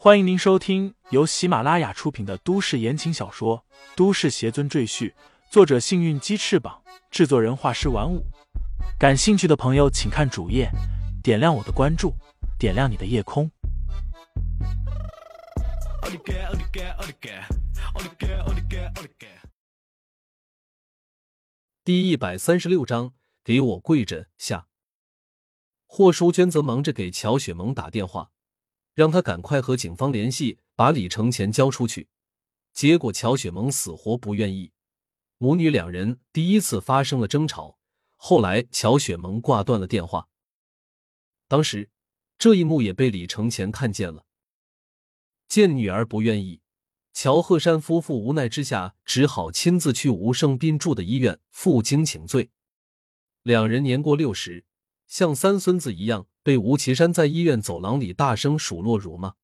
欢迎您收听由喜马拉雅出品的都市言情小说《都市邪尊赘婿》，作者：幸运鸡翅膀，制作人：画师玩五。感兴趣的朋友，请看主页，点亮我的关注，点亮你的夜空。第一百三十六章，给我跪着下。霍淑娟则忙着给乔雪萌打电话。让他赶快和警方联系，把李承前交出去。结果乔雪萌死活不愿意，母女两人第一次发生了争吵。后来乔雪萌挂断了电话。当时这一幕也被李承前看见了。见女儿不愿意，乔鹤山夫妇无奈之下只好亲自去吴胜斌住的医院负荆请罪。两人年过六十，像三孙子一样。被吴奇山在医院走廊里大声数落辱骂，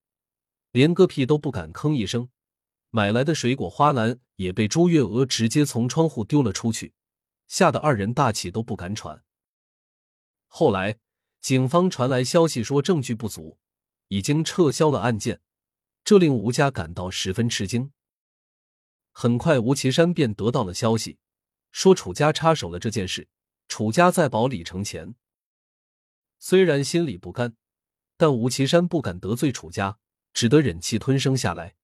连个屁都不敢吭一声。买来的水果花篮也被朱月娥直接从窗户丢了出去，吓得二人大气都不敢喘。后来警方传来消息说证据不足，已经撤销了案件，这令吴家感到十分吃惊。很快，吴奇山便得到了消息，说楚家插手了这件事，楚家在保李承前。虽然心里不甘，但吴奇山不敢得罪楚家，只得忍气吞声下来。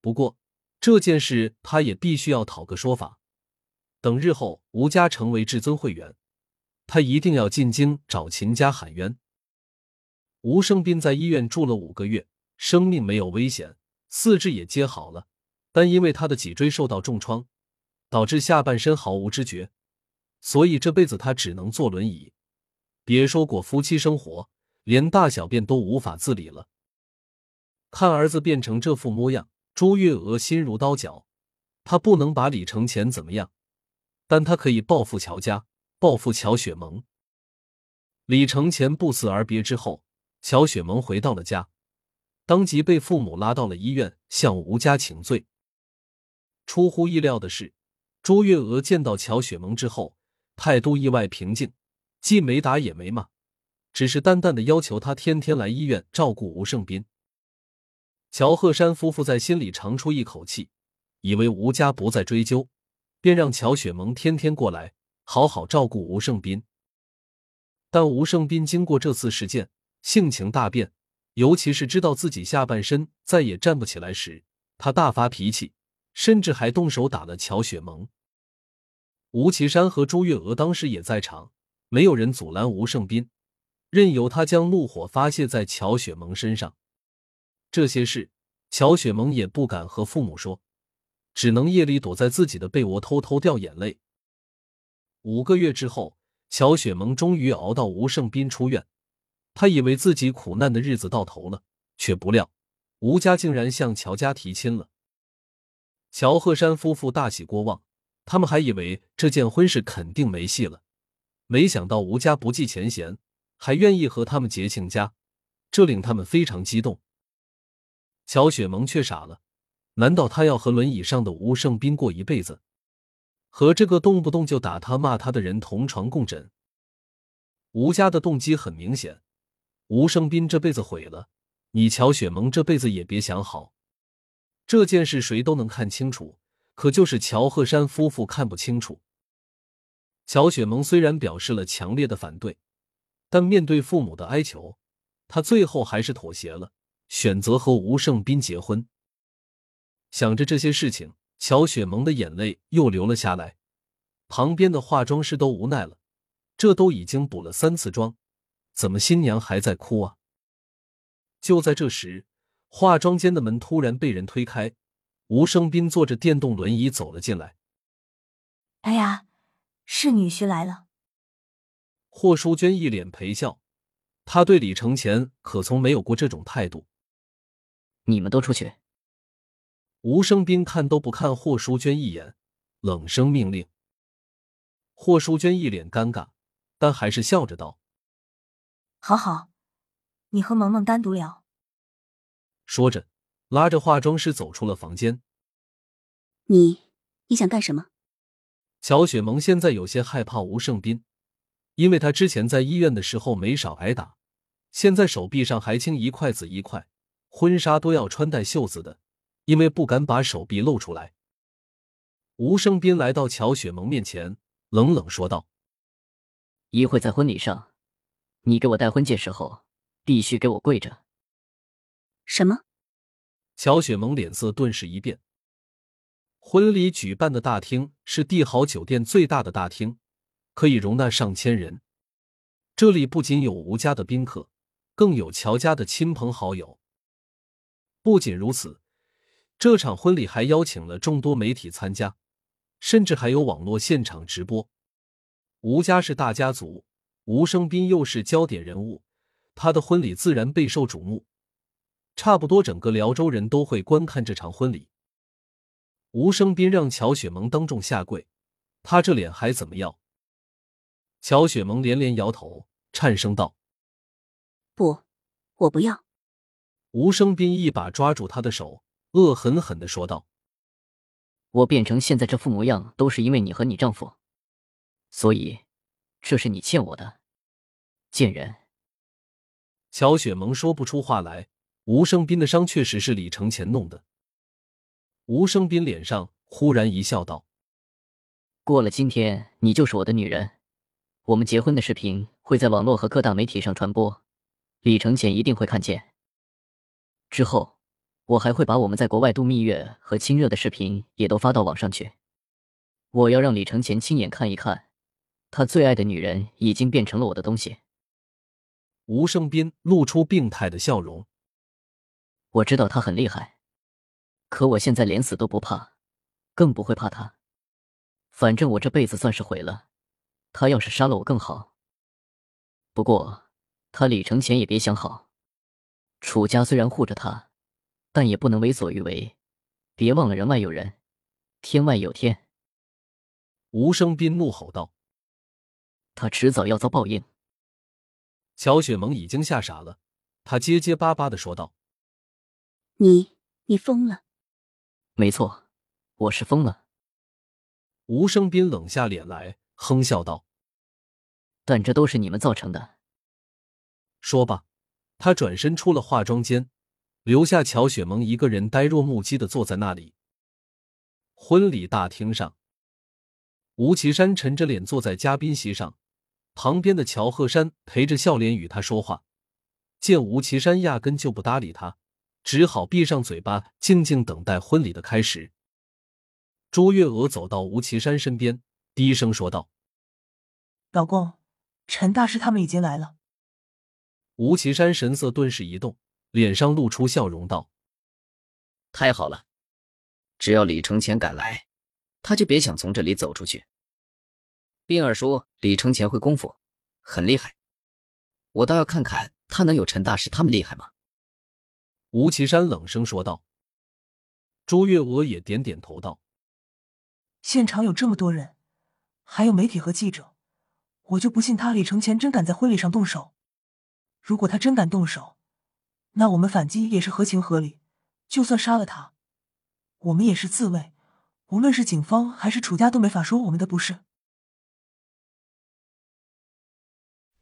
不过这件事他也必须要讨个说法。等日后吴家成为至尊会员，他一定要进京找秦家喊冤。吴胜斌在医院住了五个月，生命没有危险，四肢也接好了，但因为他的脊椎受到重创，导致下半身毫无知觉，所以这辈子他只能坐轮椅。别说过夫妻生活，连大小便都无法自理了。看儿子变成这副模样，朱月娥心如刀绞。她不能把李承前怎么样，但她可以报复乔家，报复乔雪萌。李承前不辞而别之后，乔雪萌回到了家，当即被父母拉到了医院，向吴家请罪。出乎意料的是，朱月娥见到乔雪萌之后，态度意外平静。既没打也没骂，只是淡淡的要求他天天来医院照顾吴胜斌。乔鹤山夫妇在心里长出一口气，以为吴家不再追究，便让乔雪萌天天过来好好照顾吴胜斌。但吴胜斌经过这次事件，性情大变，尤其是知道自己下半身再也站不起来时，他大发脾气，甚至还动手打了乔雪萌。吴奇山和朱月娥当时也在场。没有人阻拦吴胜斌，任由他将怒火发泄在乔雪萌身上。这些事，乔雪萌也不敢和父母说，只能夜里躲在自己的被窝偷偷掉眼泪。五个月之后，乔雪萌终于熬到吴胜斌出院。他以为自己苦难的日子到头了，却不料吴家竟然向乔家提亲了。乔鹤山夫妇大喜过望，他们还以为这件婚事肯定没戏了。没想到吴家不计前嫌，还愿意和他们结亲家，这令他们非常激动。乔雪萌却傻了，难道他要和轮椅上的吴胜斌过一辈子，和这个动不动就打他骂他的人同床共枕？吴家的动机很明显，吴胜斌这辈子毁了，你乔雪萌这辈子也别想好。这件事谁都能看清楚，可就是乔鹤山夫妇看不清楚。乔雪萌虽然表示了强烈的反对，但面对父母的哀求，她最后还是妥协了，选择和吴胜斌结婚。想着这些事情，乔雪萌的眼泪又流了下来。旁边的化妆师都无奈了，这都已经补了三次妆，怎么新娘还在哭啊？就在这时，化妆间的门突然被人推开，吴胜斌坐着电动轮椅走了进来。哎呀！是女婿来了。霍淑娟一脸陪笑，她对李承前可从没有过这种态度。你们都出去。吴生斌看都不看霍淑娟一眼，冷声命令。霍淑娟一脸尴尬，但还是笑着道：“好好，你和萌萌单独聊。”说着，拉着化妆师走出了房间。你，你想干什么？乔雪萌现在有些害怕吴胜斌，因为他之前在医院的时候没少挨打，现在手臂上还青一块紫一块，婚纱都要穿戴袖子的，因为不敢把手臂露出来。吴胜斌来到乔雪萌面前，冷冷说道：“一会在婚礼上，你给我戴婚戒时候，必须给我跪着。”什么？乔雪萌脸色顿时一变。婚礼举办的大厅是帝豪酒店最大的大厅，可以容纳上千人。这里不仅有吴家的宾客，更有乔家的亲朋好友。不仅如此，这场婚礼还邀请了众多媒体参加，甚至还有网络现场直播。吴家是大家族，吴生斌又是焦点人物，他的婚礼自然备受瞩目。差不多整个辽州人都会观看这场婚礼。吴生斌让乔雪萌当众下跪，他这脸还怎么要？乔雪萌连连摇头，颤声道：“不，我不要。”吴生斌一把抓住他的手，恶狠狠的说道：“我变成现在这副模样，都是因为你和你丈夫，所以这是你欠我的，贱人。”乔雪萌说不出话来。吴生斌的伤确实是李承前弄的。吴生斌脸上忽然一笑，道：“过了今天，你就是我的女人。”我们结婚的视频会在网络和各大媒体上传播，李承前一定会看见。之后，我还会把我们在国外度蜜月和亲热的视频也都发到网上去。我要让李承前亲眼看一看，他最爱的女人已经变成了我的东西。吴生斌露出病态的笑容。我知道他很厉害，可我现在连死都不怕，更不会怕他。反正我这辈子算是毁了。他要是杀了我更好。不过，他李承前也别想好。楚家虽然护着他，但也不能为所欲为。别忘了人外有人，天外有天。吴生斌怒吼道：“他迟早要遭报应。”乔雪萌已经吓傻了，他结结巴巴的说道：“你，你疯了？”“没错，我是疯了。”吴生斌冷下脸来，哼笑道。但这都是你们造成的。说罢，他转身出了化妆间，留下乔雪萌一个人呆若木鸡的坐在那里。婚礼大厅上，吴奇山沉着脸坐在嘉宾席上，旁边的乔鹤山陪着笑脸与他说话。见吴奇山压根就不搭理他，只好闭上嘴巴，静静等待婚礼的开始。朱月娥走到吴奇山身边，低声说道：“老公。”陈大师他们已经来了。吴奇山神色顿时一动，脸上露出笑容，道：“太好了，只要李承前敢来，他就别想从这里走出去。冰儿说李承前会功夫，很厉害，我倒要看看他能有陈大师他们厉害吗？”吴奇山冷声说道。朱月娥也点点头道：“现场有这么多人，还有媒体和记者。”我就不信他李承前真敢在婚礼上动手。如果他真敢动手，那我们反击也是合情合理。就算杀了他，我们也是自卫。无论是警方还是楚家都没法说我们的不是。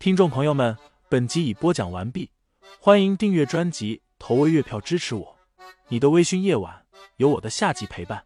听众朋友们，本集已播讲完毕，欢迎订阅专辑，投喂月票支持我。你的微醺夜晚，有我的下集陪伴。